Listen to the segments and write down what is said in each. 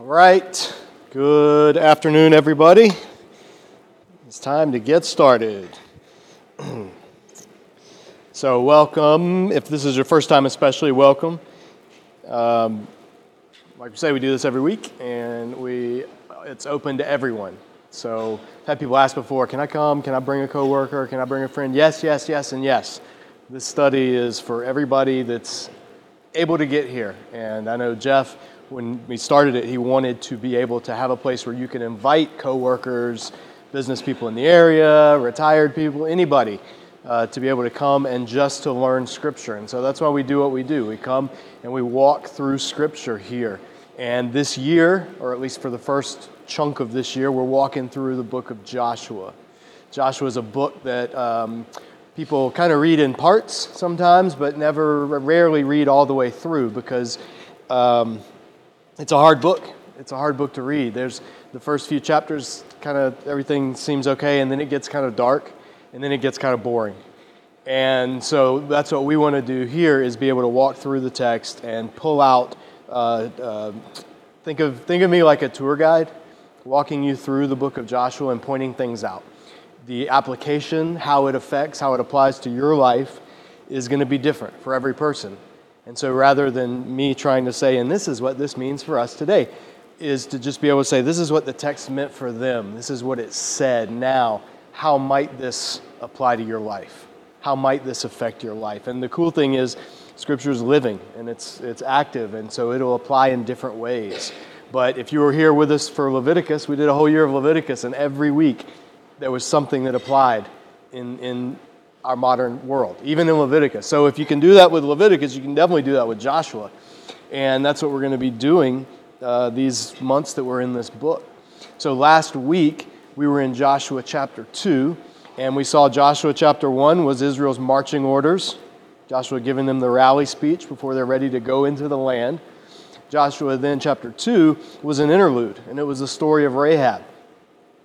All right. Good afternoon, everybody. It's time to get started. so, welcome. If this is your first time, especially welcome. Um, like we say, we do this every week, and we it's open to everyone. So, I've had people ask before, "Can I come? Can I bring a coworker? Can I bring a friend?" Yes, yes, yes, and yes. This study is for everybody that's able to get here. And I know Jeff, when we started it, he wanted to be able to have a place where you can invite coworkers, business people in the area, retired people, anybody, uh, to be able to come and just to learn Scripture. And so that's why we do what we do. We come and we walk through Scripture here. And this year, or at least for the first chunk of this year, we're walking through the book of Joshua. Joshua is a book that um, people kind of read in parts sometimes, but never, rarely read all the way through because um, it's a hard book. It's a hard book to read. There's the first few chapters, kind of everything seems okay, and then it gets kind of dark, and then it gets kind of boring. And so that's what we want to do here is be able to walk through the text and pull out. Uh, uh, think of think of me like a tour guide, walking you through the book of Joshua and pointing things out the application, how it affects, how it applies to your life, is going to be different for every person. And so rather than me trying to say, and this is what this means for us today, is to just be able to say, this is what the text meant for them. This is what it said. Now, how might this apply to your life? How might this affect your life? And the cool thing is, Scripture is living and it's, it's active, and so it'll apply in different ways. But if you were here with us for Leviticus, we did a whole year of Leviticus, and every week there was something that applied in, in our modern world, even in Leviticus. So if you can do that with Leviticus, you can definitely do that with Joshua. And that's what we're going to be doing uh, these months that we're in this book. So last week, we were in Joshua chapter 2, and we saw Joshua chapter 1 was Israel's marching orders. Joshua giving them the rally speech before they're ready to go into the land. Joshua then, chapter 2, was an interlude, and it was the story of Rahab.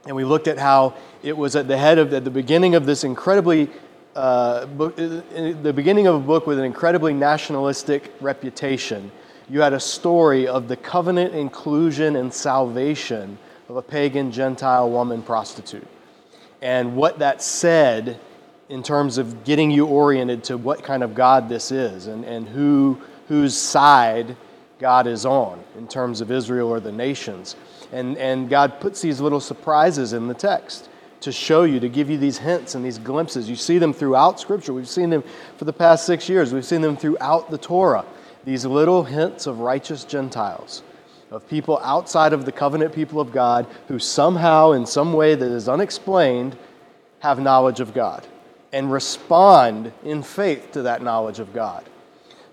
And we looked at how it was at the head of, at the beginning of this incredibly, uh, the beginning of a book with an incredibly nationalistic reputation. You had a story of the covenant inclusion and salvation of a pagan Gentile woman prostitute. And what that said in terms of getting you oriented to what kind of God this is and, and who, whose side God is on in terms of Israel or the nations. And, and God puts these little surprises in the text to show you, to give you these hints and these glimpses. You see them throughout Scripture. We've seen them for the past six years, we've seen them throughout the Torah. These little hints of righteous Gentiles, of people outside of the covenant people of God who somehow, in some way that is unexplained, have knowledge of God and respond in faith to that knowledge of God.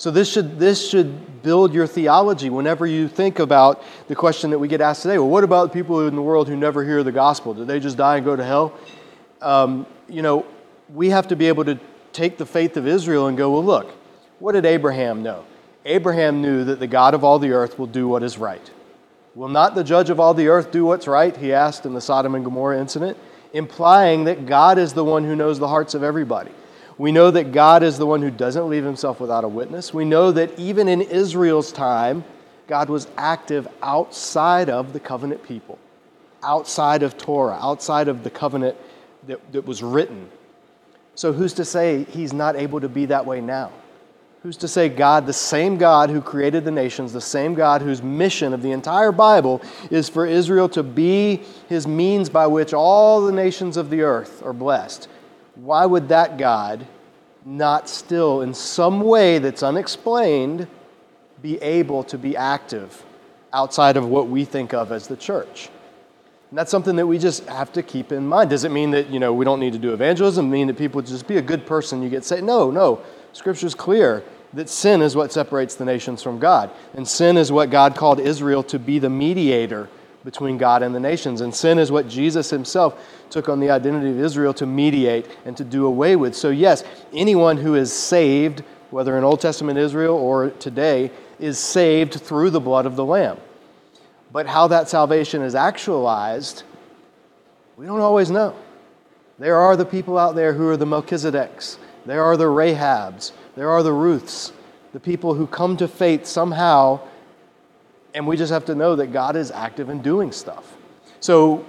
So this should, this should build your theology whenever you think about the question that we get asked today. Well, what about people in the world who never hear the gospel? Do they just die and go to hell? Um, you know, we have to be able to take the faith of Israel and go, well, look, what did Abraham know? Abraham knew that the God of all the earth will do what is right. Will not the judge of all the earth do what's right? He asked in the Sodom and Gomorrah incident, implying that God is the one who knows the hearts of everybody. We know that God is the one who doesn't leave himself without a witness. We know that even in Israel's time, God was active outside of the covenant people, outside of Torah, outside of the covenant that, that was written. So, who's to say he's not able to be that way now? Who's to say God, the same God who created the nations, the same God whose mission of the entire Bible is for Israel to be his means by which all the nations of the earth are blessed? Why would that God not still, in some way that's unexplained, be able to be active outside of what we think of as the church? And that's something that we just have to keep in mind. Does it mean that you know we don't need to do evangelism? Mean that people just be a good person, you get saved? No, no. Scripture's clear that sin is what separates the nations from God, and sin is what God called Israel to be the mediator between God and the nations. And sin is what Jesus himself took on the identity of Israel to mediate and to do away with. So, yes, anyone who is saved, whether in Old Testament Israel or today, is saved through the blood of the Lamb. But how that salvation is actualized, we don't always know. There are the people out there who are the Melchizedeks, there are the Rahabs, there are the Ruths, the people who come to faith somehow And we just have to know that God is active in doing stuff. So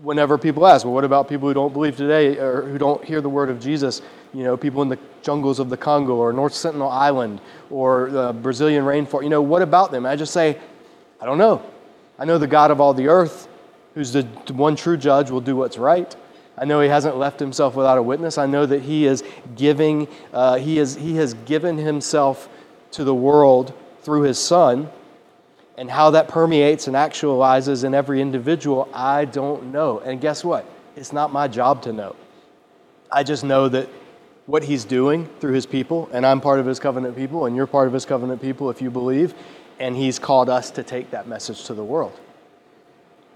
whenever people ask, well, what about people who don't believe today or who don't hear the word of Jesus? You know, people in the jungles of the Congo or North Sentinel Island or the Brazilian rainforest. You know, what about them? I just say, I don't know. I know the God of all the earth, who's the one true judge, will do what's right. I know he hasn't left himself without a witness. I know that he is giving, uh, he, is, he has given himself to the world through his son. And how that permeates and actualizes in every individual, I don't know. And guess what? It's not my job to know. I just know that what he's doing through his people, and I'm part of his covenant people, and you're part of his covenant people if you believe, and he's called us to take that message to the world.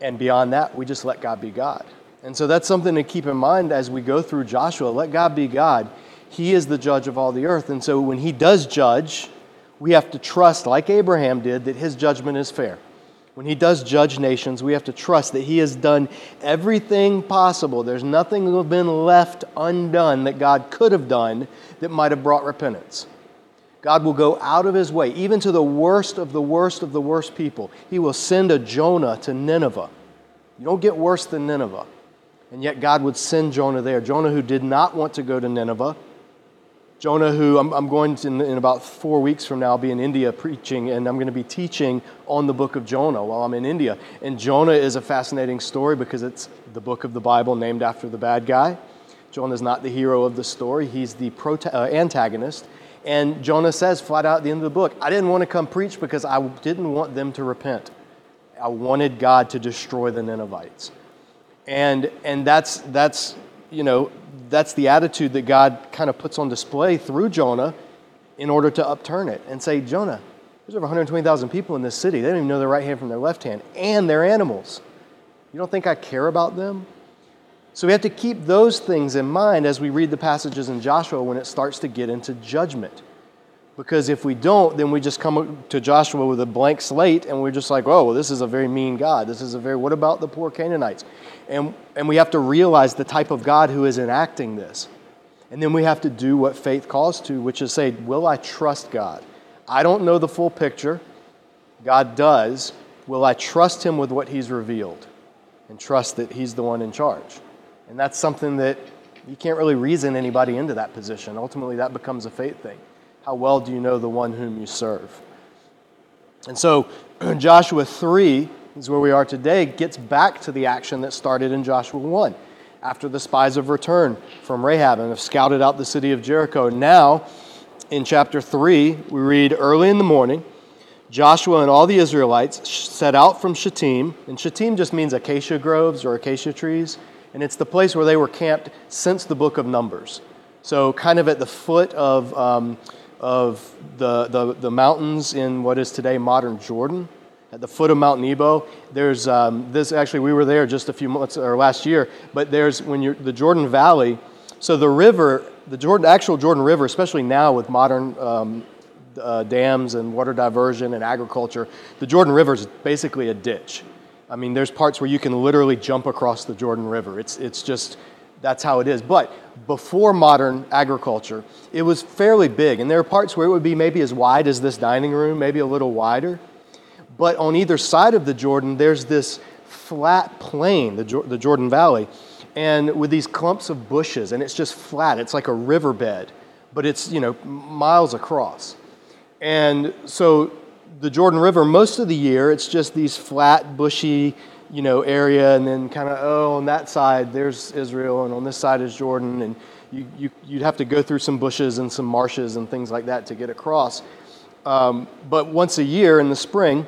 And beyond that, we just let God be God. And so that's something to keep in mind as we go through Joshua. Let God be God. He is the judge of all the earth. And so when he does judge, we have to trust, like Abraham did, that his judgment is fair. When he does judge nations, we have to trust that he has done everything possible. There's nothing been left undone that God could have done that might have brought repentance. God will go out of his way, even to the worst of the worst of the worst people. He will send a Jonah to Nineveh. You don't get worse than Nineveh. And yet God would send Jonah there. Jonah, who did not want to go to Nineveh, Jonah, who I'm, I'm going to, in, in, about four weeks from now, be in India preaching, and I'm going to be teaching on the book of Jonah while I'm in India. And Jonah is a fascinating story because it's the book of the Bible named after the bad guy. Jonah is not the hero of the story, he's the prota- uh, antagonist. And Jonah says flat out at the end of the book, I didn't want to come preach because I didn't want them to repent. I wanted God to destroy the Ninevites. And, and that's, that's, you know, that's the attitude that God kind of puts on display through Jonah in order to upturn it and say, Jonah, there's over 120,000 people in this city. They don't even know their right hand from their left hand, and they're animals. You don't think I care about them? So we have to keep those things in mind as we read the passages in Joshua when it starts to get into judgment. Because if we don't, then we just come to Joshua with a blank slate and we're just like, oh, well, this is a very mean God. This is a very, what about the poor Canaanites? And, and we have to realize the type of God who is enacting this. And then we have to do what faith calls to, which is say, will I trust God? I don't know the full picture. God does. Will I trust Him with what He's revealed and trust that He's the one in charge? And that's something that you can't really reason anybody into that position. Ultimately, that becomes a faith thing. How well do you know the one whom you serve? And so, Joshua 3 is where we are today, gets back to the action that started in Joshua 1 after the spies have returned from Rahab and have scouted out the city of Jericho. Now, in chapter 3, we read early in the morning, Joshua and all the Israelites set out from Shittim, and Shittim just means acacia groves or acacia trees, and it's the place where they were camped since the book of Numbers. So, kind of at the foot of um, of the, the, the, mountains in what is today modern Jordan, at the foot of Mount Nebo. There's um, this, actually, we were there just a few months, or last year, but there's when you're the Jordan Valley. So the river, the Jordan, actual Jordan River, especially now with modern um, uh, dams and water diversion and agriculture, the Jordan River is basically a ditch. I mean, there's parts where you can literally jump across the Jordan River. It's, it's just that's how it is. But before modern agriculture, it was fairly big. And there are parts where it would be maybe as wide as this dining room, maybe a little wider. But on either side of the Jordan, there's this flat plain, the, the Jordan Valley, and with these clumps of bushes, and it's just flat. It's like a riverbed, but it's, you know, miles across. And so the Jordan River, most of the year, it's just these flat, bushy, you know, area, and then kind of, oh, on that side, there's Israel, and on this side is Jordan, and you, you, you'd have to go through some bushes and some marshes and things like that to get across. Um, but once a year in the spring,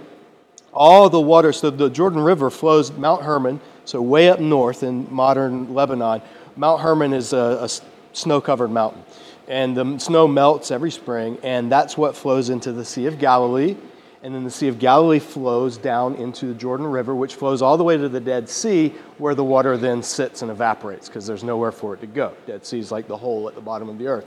all the water, so the Jordan River flows Mount Hermon, so way up north in modern Lebanon. Mount Hermon is a, a snow covered mountain. And the snow melts every spring, and that's what flows into the Sea of Galilee and then the Sea of Galilee flows down into the Jordan River, which flows all the way to the Dead Sea, where the water then sits and evaporates because there's nowhere for it to go. Dead Sea is like the hole at the bottom of the earth.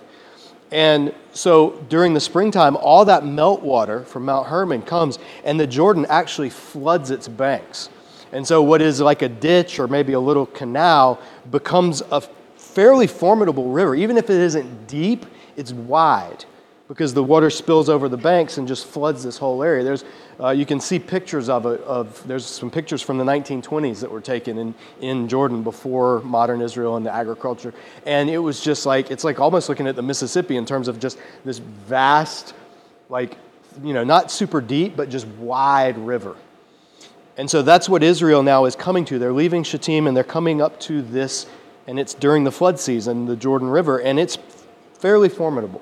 And so during the springtime, all that meltwater from Mount Hermon comes, and the Jordan actually floods its banks. And so, what is like a ditch or maybe a little canal becomes a fairly formidable river. Even if it isn't deep, it's wide because the water spills over the banks and just floods this whole area. There's, uh, you can see pictures of it. Of there's some pictures from the 1920s that were taken in, in Jordan before modern Israel and the agriculture, and it was just like it's like almost looking at the Mississippi in terms of just this vast, like you know, not super deep, but just wide river. And so that's what Israel now is coming to. They're leaving Shittim and they're coming up to this, and it's during the flood season, the Jordan River, and it's fairly formidable.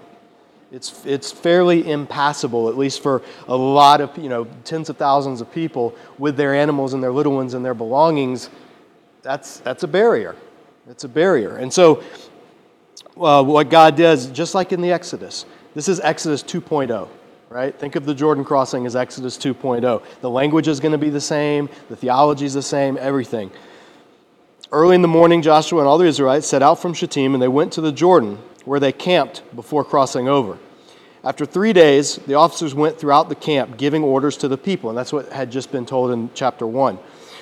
It's, it's fairly impassable, at least for a lot of, you know, tens of thousands of people with their animals and their little ones and their belongings. That's, that's a barrier. It's a barrier. And so, uh, what God does, just like in the Exodus, this is Exodus 2.0, right? Think of the Jordan crossing as Exodus 2.0. The language is going to be the same, the theology is the same, everything. Early in the morning, Joshua and all the Israelites set out from Shittim and they went to the Jordan where they camped before crossing over. After three days, the officers went throughout the camp giving orders to the people, and that's what had just been told in chapter 1.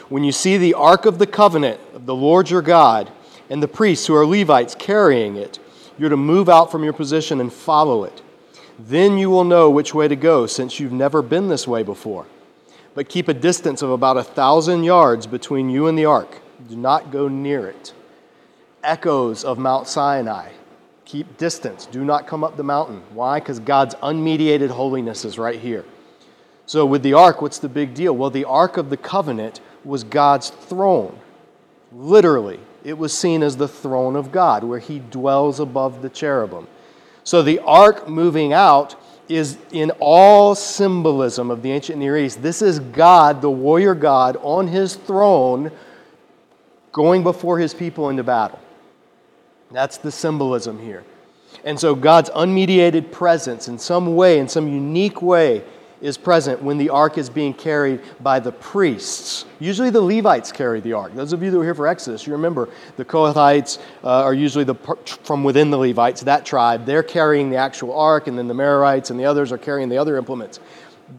When you see the Ark of the Covenant of the Lord your God and the priests who are Levites carrying it, you're to move out from your position and follow it. Then you will know which way to go, since you've never been this way before. But keep a distance of about a thousand yards between you and the ark. Do not go near it. Echoes of Mount Sinai Keep distance. Do not come up the mountain. Why? Because God's unmediated holiness is right here. So, with the ark, what's the big deal? Well, the ark of the covenant was God's throne. Literally, it was seen as the throne of God, where he dwells above the cherubim. So, the ark moving out is in all symbolism of the ancient Near East. This is God, the warrior God, on his throne, going before his people into battle. That's the symbolism here. And so God's unmediated presence in some way, in some unique way, is present when the ark is being carried by the priests. Usually the Levites carry the ark. Those of you that were here for Exodus, you remember the Kohathites uh, are usually the, from within the Levites, that tribe. They're carrying the actual ark, and then the Merarites and the others are carrying the other implements.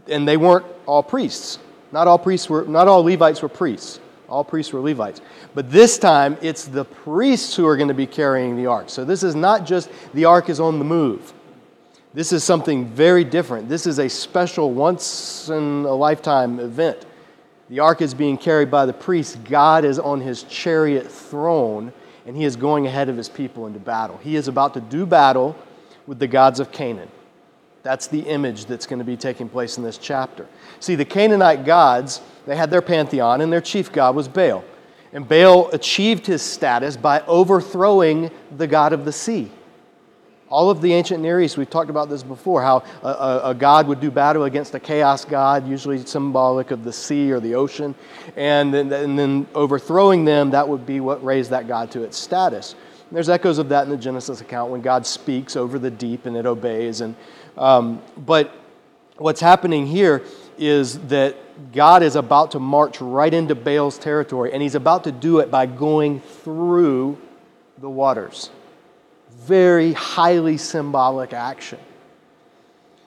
And they weren't all priests. Not all priests were, not all Levites were priests. All priests were Levites. But this time, it's the priests who are going to be carrying the ark. So this is not just the ark is on the move. This is something very different. This is a special, once in a lifetime event. The ark is being carried by the priests. God is on his chariot throne, and he is going ahead of his people into battle. He is about to do battle with the gods of Canaan. That's the image that's going to be taking place in this chapter. See, the Canaanite gods, they had their pantheon, and their chief god was Baal. And Baal achieved his status by overthrowing the god of the sea. All of the ancient Near East, we've talked about this before, how a, a, a, god would do battle against a chaos god, usually symbolic of the sea or the ocean, and then, and then overthrowing them, that would be what raised that god to its status. There's echoes of that in the Genesis account when God speaks over the deep and it obeys. And, um, but what's happening here is that God is about to march right into Baal's territory, and he's about to do it by going through the waters. Very highly symbolic action.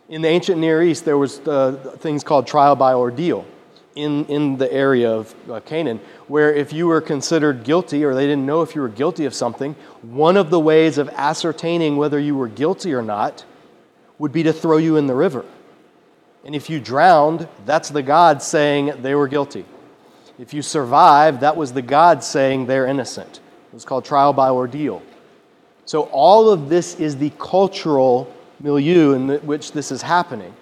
In the ancient Near East, there was uh, things called trial by ordeal in, in the area of uh, Canaan, where if you were considered guilty or they didn't know if you were guilty of something, one of the ways of ascertaining whether you were guilty or not would be to throw you in the river. And if you drowned, that's the God saying they were guilty. If you survived, that was the God saying they're innocent. It was called trial by ordeal. So, all of this is the cultural milieu in which this is happening.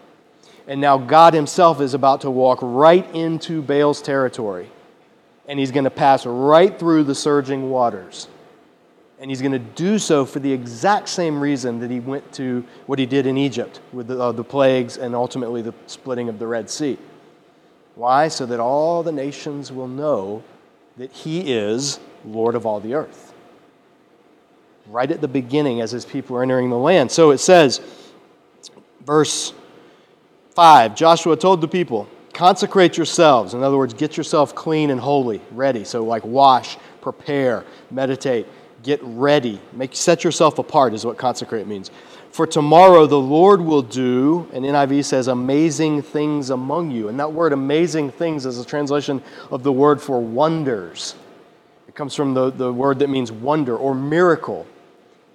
And now, God Himself is about to walk right into Baal's territory. And He's going to pass right through the surging waters. And he's going to do so for the exact same reason that he went to what he did in Egypt with the, uh, the plagues and ultimately the splitting of the Red Sea. Why? So that all the nations will know that he is Lord of all the earth. Right at the beginning, as his people are entering the land. So it says, verse 5 Joshua told the people, Consecrate yourselves. In other words, get yourself clean and holy, ready. So, like, wash, prepare, meditate Get ready. Make, set yourself apart, is what consecrate means. For tomorrow the Lord will do, and NIV says, amazing things among you. And that word amazing things is a translation of the word for wonders. It comes from the, the word that means wonder or miracle.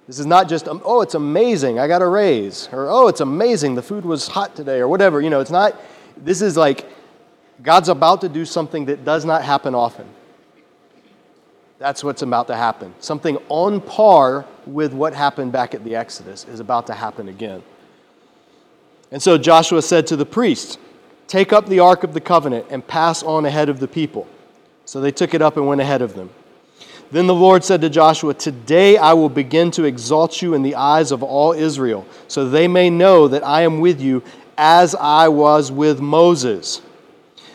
This is not just, um, oh, it's amazing, I got a raise, or oh, it's amazing, the food was hot today, or whatever. You know, it's not, this is like God's about to do something that does not happen often. That's what's about to happen. Something on par with what happened back at the Exodus is about to happen again. And so Joshua said to the priests, Take up the Ark of the Covenant and pass on ahead of the people. So they took it up and went ahead of them. Then the Lord said to Joshua, Today I will begin to exalt you in the eyes of all Israel, so they may know that I am with you as I was with Moses.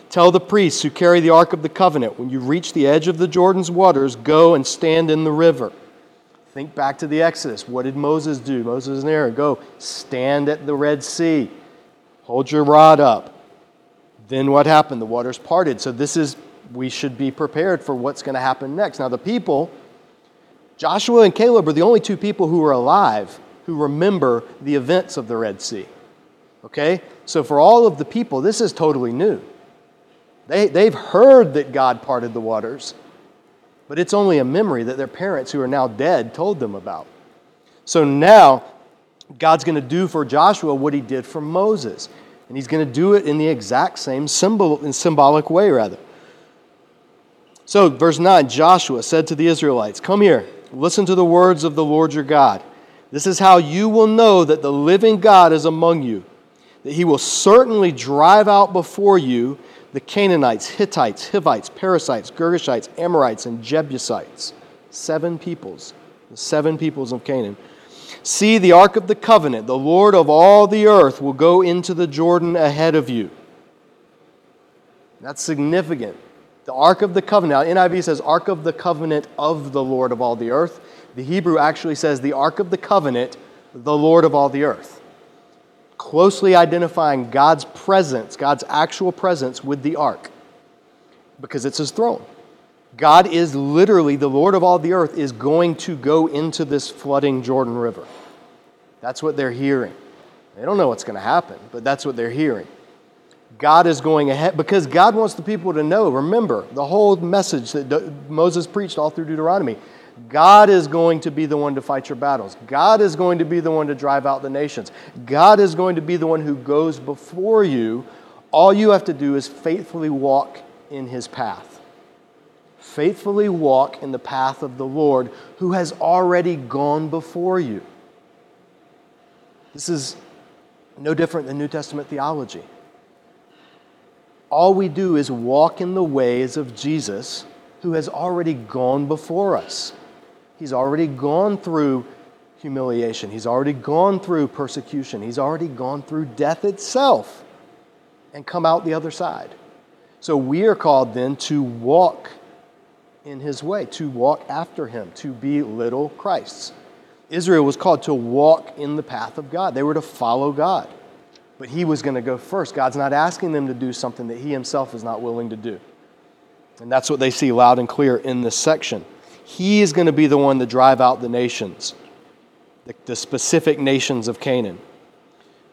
Tell the priests who carry the Ark of the Covenant, when you reach the edge of the Jordan's waters, go and stand in the river. Think back to the Exodus. What did Moses do? Moses and Aaron go stand at the Red Sea, hold your rod up. Then what happened? The waters parted. So this is we should be prepared for what's going to happen next. Now, the people, Joshua and Caleb are the only two people who are alive who remember the events of the Red Sea. Okay? So, for all of the people, this is totally new. They, they've heard that God parted the waters, but it's only a memory that their parents, who are now dead, told them about. So now, God's going to do for Joshua what he did for Moses. And he's going to do it in the exact same symbol, in symbolic way, rather. So, verse 9 Joshua said to the Israelites, Come here, listen to the words of the Lord your God. This is how you will know that the living God is among you, that he will certainly drive out before you the Canaanites, Hittites, Hivites, Perizzites, Girgashites, Amorites, and Jebusites. Seven peoples, the seven peoples of Canaan. See the ark of the covenant, the Lord of all the earth will go into the Jordan ahead of you. That's significant. The Ark of the Covenant. Now, NIV says Ark of the Covenant of the Lord of all the earth. The Hebrew actually says the Ark of the Covenant, the Lord of all the earth. Closely identifying God's presence, God's actual presence with the Ark, because it's his throne. God is literally, the Lord of all the earth, is going to go into this flooding Jordan River. That's what they're hearing. They don't know what's going to happen, but that's what they're hearing. God is going ahead because God wants the people to know. Remember the whole message that Moses preached all through Deuteronomy. God is going to be the one to fight your battles. God is going to be the one to drive out the nations. God is going to be the one who goes before you. All you have to do is faithfully walk in his path. Faithfully walk in the path of the Lord who has already gone before you. This is no different than New Testament theology all we do is walk in the ways of Jesus, who has already gone before us. He's already gone through humiliation, he's already gone through persecution, he's already gone through death itself and come out the other side. So we are called then to walk in his way, to walk after him, to be little Christs. Israel was called to walk in the path of God. They were to follow God but he was going to go first. God's not asking them to do something that he himself is not willing to do. And that's what they see loud and clear in this section. He is going to be the one to drive out the nations, the, the specific nations of Canaan.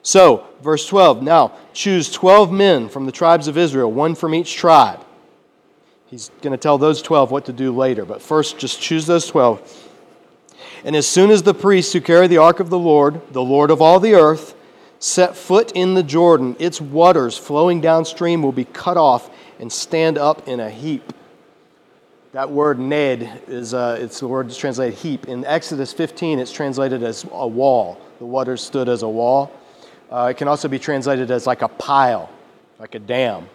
So, verse 12 now choose 12 men from the tribes of Israel, one from each tribe. He's going to tell those 12 what to do later, but first just choose those 12. And as soon as the priests who carry the ark of the Lord, the Lord of all the earth, set foot in the Jordan, its waters flowing downstream will be cut off and stand up in a heap. That word ned is uh, it's the word that's translated heap. In Exodus 15, it's translated as a wall. The waters stood as a wall. Uh, it can also be translated as like a pile, like a dam.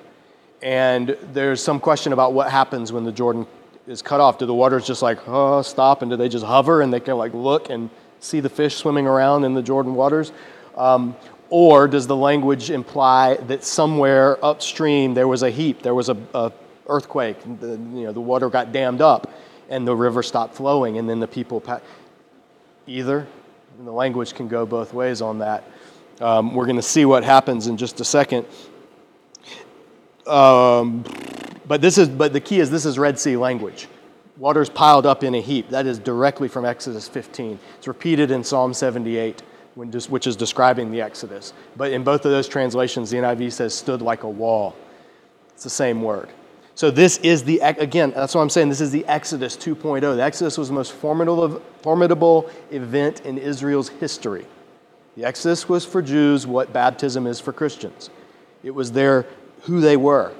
And there's some question about what happens when the Jordan is cut off. Do the waters just like oh, stop, and do they just hover and they can like look and see the fish swimming around in the Jordan waters? Um, or does the language imply that somewhere upstream there was a heap, there was a, a earthquake, the, you know, the water got dammed up, and the river stopped flowing, and then the people pa- either. And the language can go both ways on that. Um, we're going to see what happens in just a second. Um, but this is but the key is this is Red Sea language. Waters piled up in a heap. That is directly from Exodus 15. It's repeated in Psalm 78 which is describing the Exodus. But in both of those translations, the NIV says stood like a wall. It's the same word. So this is the again, that's what I'm saying. This is the Exodus 2.0. The Exodus was the most formidable, formidable event in Israel's history. The Exodus was for Jews what baptism is for Christians. It was their who they were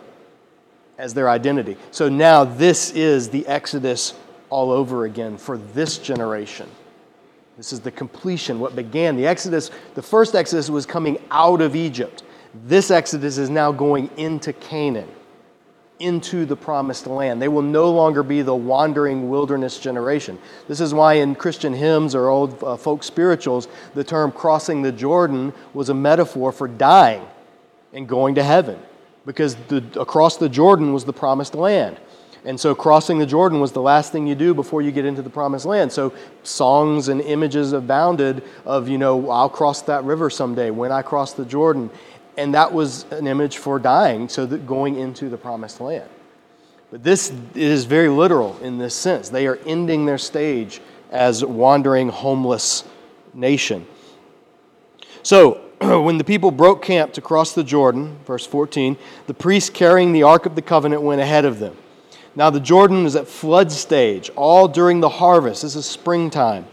as their identity. So now this is the Exodus all over again for this generation. This is the completion, what began. The Exodus, the first Exodus was coming out of Egypt. This Exodus is now going into Canaan into the promised land. They will no longer be the wandering wilderness generation. This is why in Christian hymns or old uh, folk spirituals, the term crossing the Jordan was a metaphor for dying and going to heaven because the, across the Jordan was the promised land. And so crossing the Jordan was the last thing you do before you get into the promised land. So songs and images abounded of, you know, I'll cross that river someday when I cross the Jordan and that was an image for dying, so that going into the promised land. But this is very literal in this sense. They are ending their stage as wandering, homeless nation. So, when the people broke camp to cross the Jordan, verse 14, the priest carrying the Ark of the Covenant went ahead of them. Now, the Jordan is at flood stage, all during the harvest. This is springtime.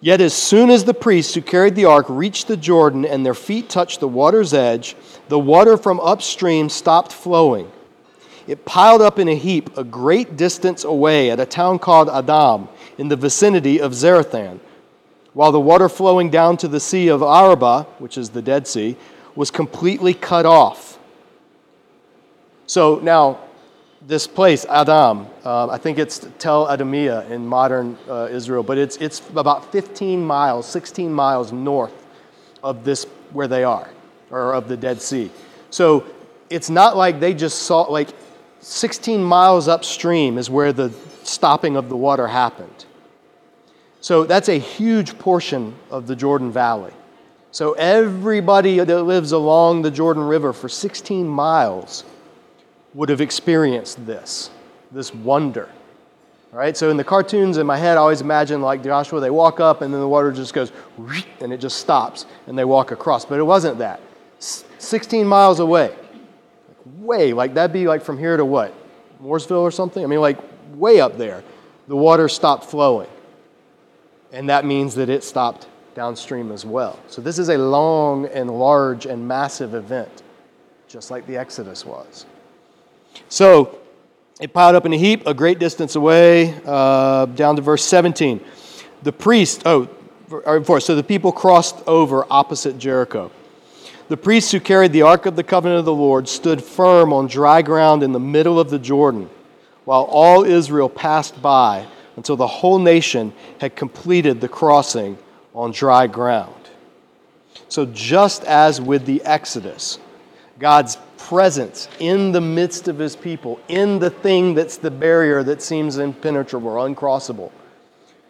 Yet as soon as the priests who carried the ark reached the Jordan and their feet touched the water's edge, the water from upstream stopped flowing. It piled up in a heap a great distance away at a town called Adam in the vicinity of Zarethan, while the water flowing down to the Sea of Araba, which is the Dead Sea, was completely cut off. So now, this place, Adam, uh, I think it's Tel Adamia in modern uh, Israel, but it's, it's about 15 miles, 16 miles north of this, where they are, or of the Dead Sea. So it's not like they just saw, like 16 miles upstream is where the stopping of the water happened. So that's a huge portion of the Jordan Valley. So everybody that lives along the Jordan River for 16 miles would have experienced this, this wonder. Right? So in the cartoons in my head, I always imagine like Joshua, they walk up and then the water just goes and it just stops and they walk across. But it wasn't that. 16 miles away. Way, like that'd be like from here to what? Mooresville or something? I mean, like way up there. The water stopped flowing. And that means that it stopped downstream as well. So this is a long and large and massive event, just like the Exodus was. So it piled up in a heap a great distance away, uh, down to verse 17. The priest, oh, so the people crossed over opposite Jericho. The priests who carried the Ark of the Covenant of the Lord stood firm on dry ground in the middle of the Jordan, while all Israel passed by until the whole nation had completed the crossing on dry ground. So, just as with the Exodus, God's presence in the midst of his people, in the thing that's the barrier that seems impenetrable or uncrossable.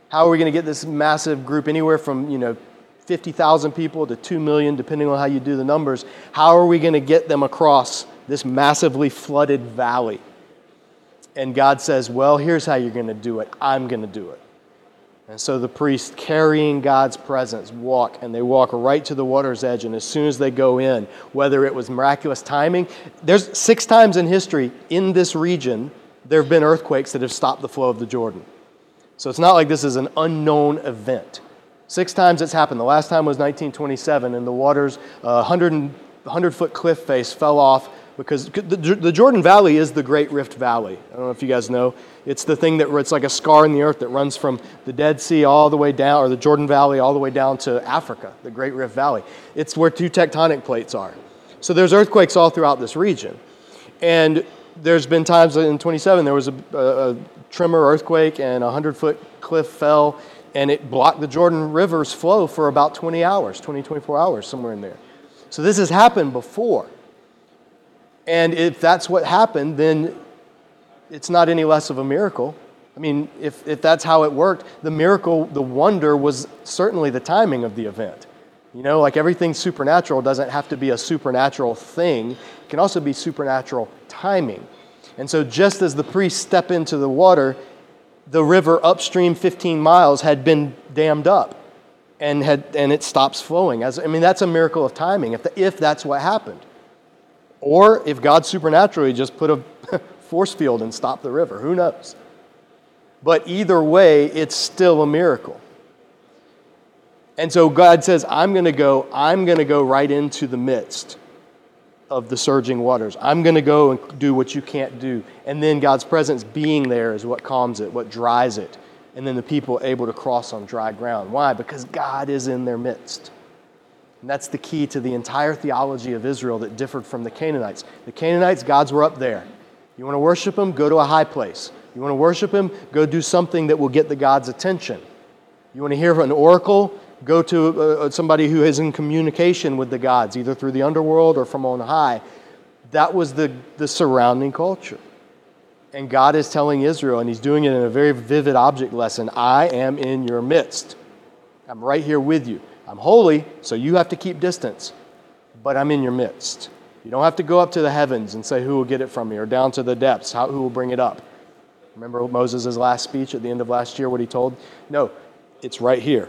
How are we going to get this massive group, anywhere from, you know, 50,000 people to 2 million, depending on how you do the numbers? How are we going to get them across this massively flooded valley? And God says, Well, here's how you're going to do it. I'm going to do it. And so the priests, carrying God's presence, walk, and they walk right to the water's edge. And as soon as they go in, whether it was miraculous timing, there's six times in history in this region, there have been earthquakes that have stopped the flow of the Jordan. So it's not like this is an unknown event. Six times it's happened. The last time was 1927, and the water's uh, 100, 100 foot cliff face fell off because the, Jordan Valley is the Great Rift Valley. I don't know if you guys know. It's the thing that it's like a scar in the earth that runs from the Dead Sea all the way down, or the Jordan Valley all the way down to Africa, the Great Rift Valley. It's where two tectonic plates are. So there's earthquakes all throughout this region. And there's been times in 27 there was a, a, a tremor earthquake and a 100 foot cliff fell and it blocked the Jordan River's flow for about 20 hours, 20, 24 hours, somewhere in there. So this has happened before. And if that's what happened, then it's not any less of a miracle. I mean, if, if that's how it worked, the miracle, the wonder was certainly the timing of the event. You know, like everything supernatural doesn't have to be a supernatural thing, it can also be supernatural timing. And so, just as the priests step into the water, the river upstream 15 miles had been dammed up and, had, and it stops flowing. As, I mean, that's a miracle of timing if, the, if that's what happened. Or if God supernaturally just put a force field and stopped the river. Who knows? But either way, it's still a miracle. And so God says, I'm going to go, I'm going to go right into the midst of the surging waters. I'm going to go and do what you can't do. And then God's presence being there is what calms it, what dries it. And then the people able to cross on dry ground. Why? Because God is in their midst. And that's the key to the entire theology of Israel that differed from the Canaanites. The Canaanites, gods were up there. You want to worship them? Go to a high place. You want to worship him? Go do something that will get the God's attention. You want to hear an oracle? Go to uh, uh, somebody who is in communication with the gods, either through the underworld or from on high. That was the, the surrounding culture. And God is telling Israel, and He's doing it in a very vivid object lesson I am in your midst. I'm right here with you. I'm holy, so you have to keep distance, but I'm in your midst. You don't have to go up to the heavens and say, Who will get it from me? or down to the depths, how, who will bring it up? Remember Moses' last speech at the end of last year, what he told? No, it's right here.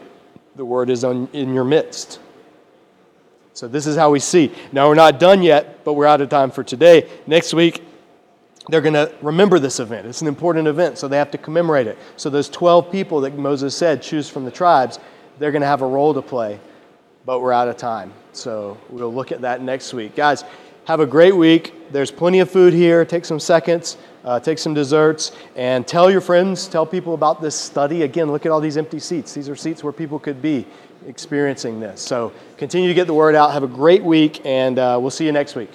The word is on, in your midst. So this is how we see. Now we're not done yet, but we're out of time for today. Next week, they're going to remember this event. It's an important event, so they have to commemorate it. So those 12 people that Moses said choose from the tribes, they're going to have a role to play, but we're out of time. So we'll look at that next week. Guys, have a great week. There's plenty of food here. Take some seconds, uh, take some desserts, and tell your friends, tell people about this study. Again, look at all these empty seats. These are seats where people could be experiencing this. So continue to get the word out. Have a great week, and uh, we'll see you next week.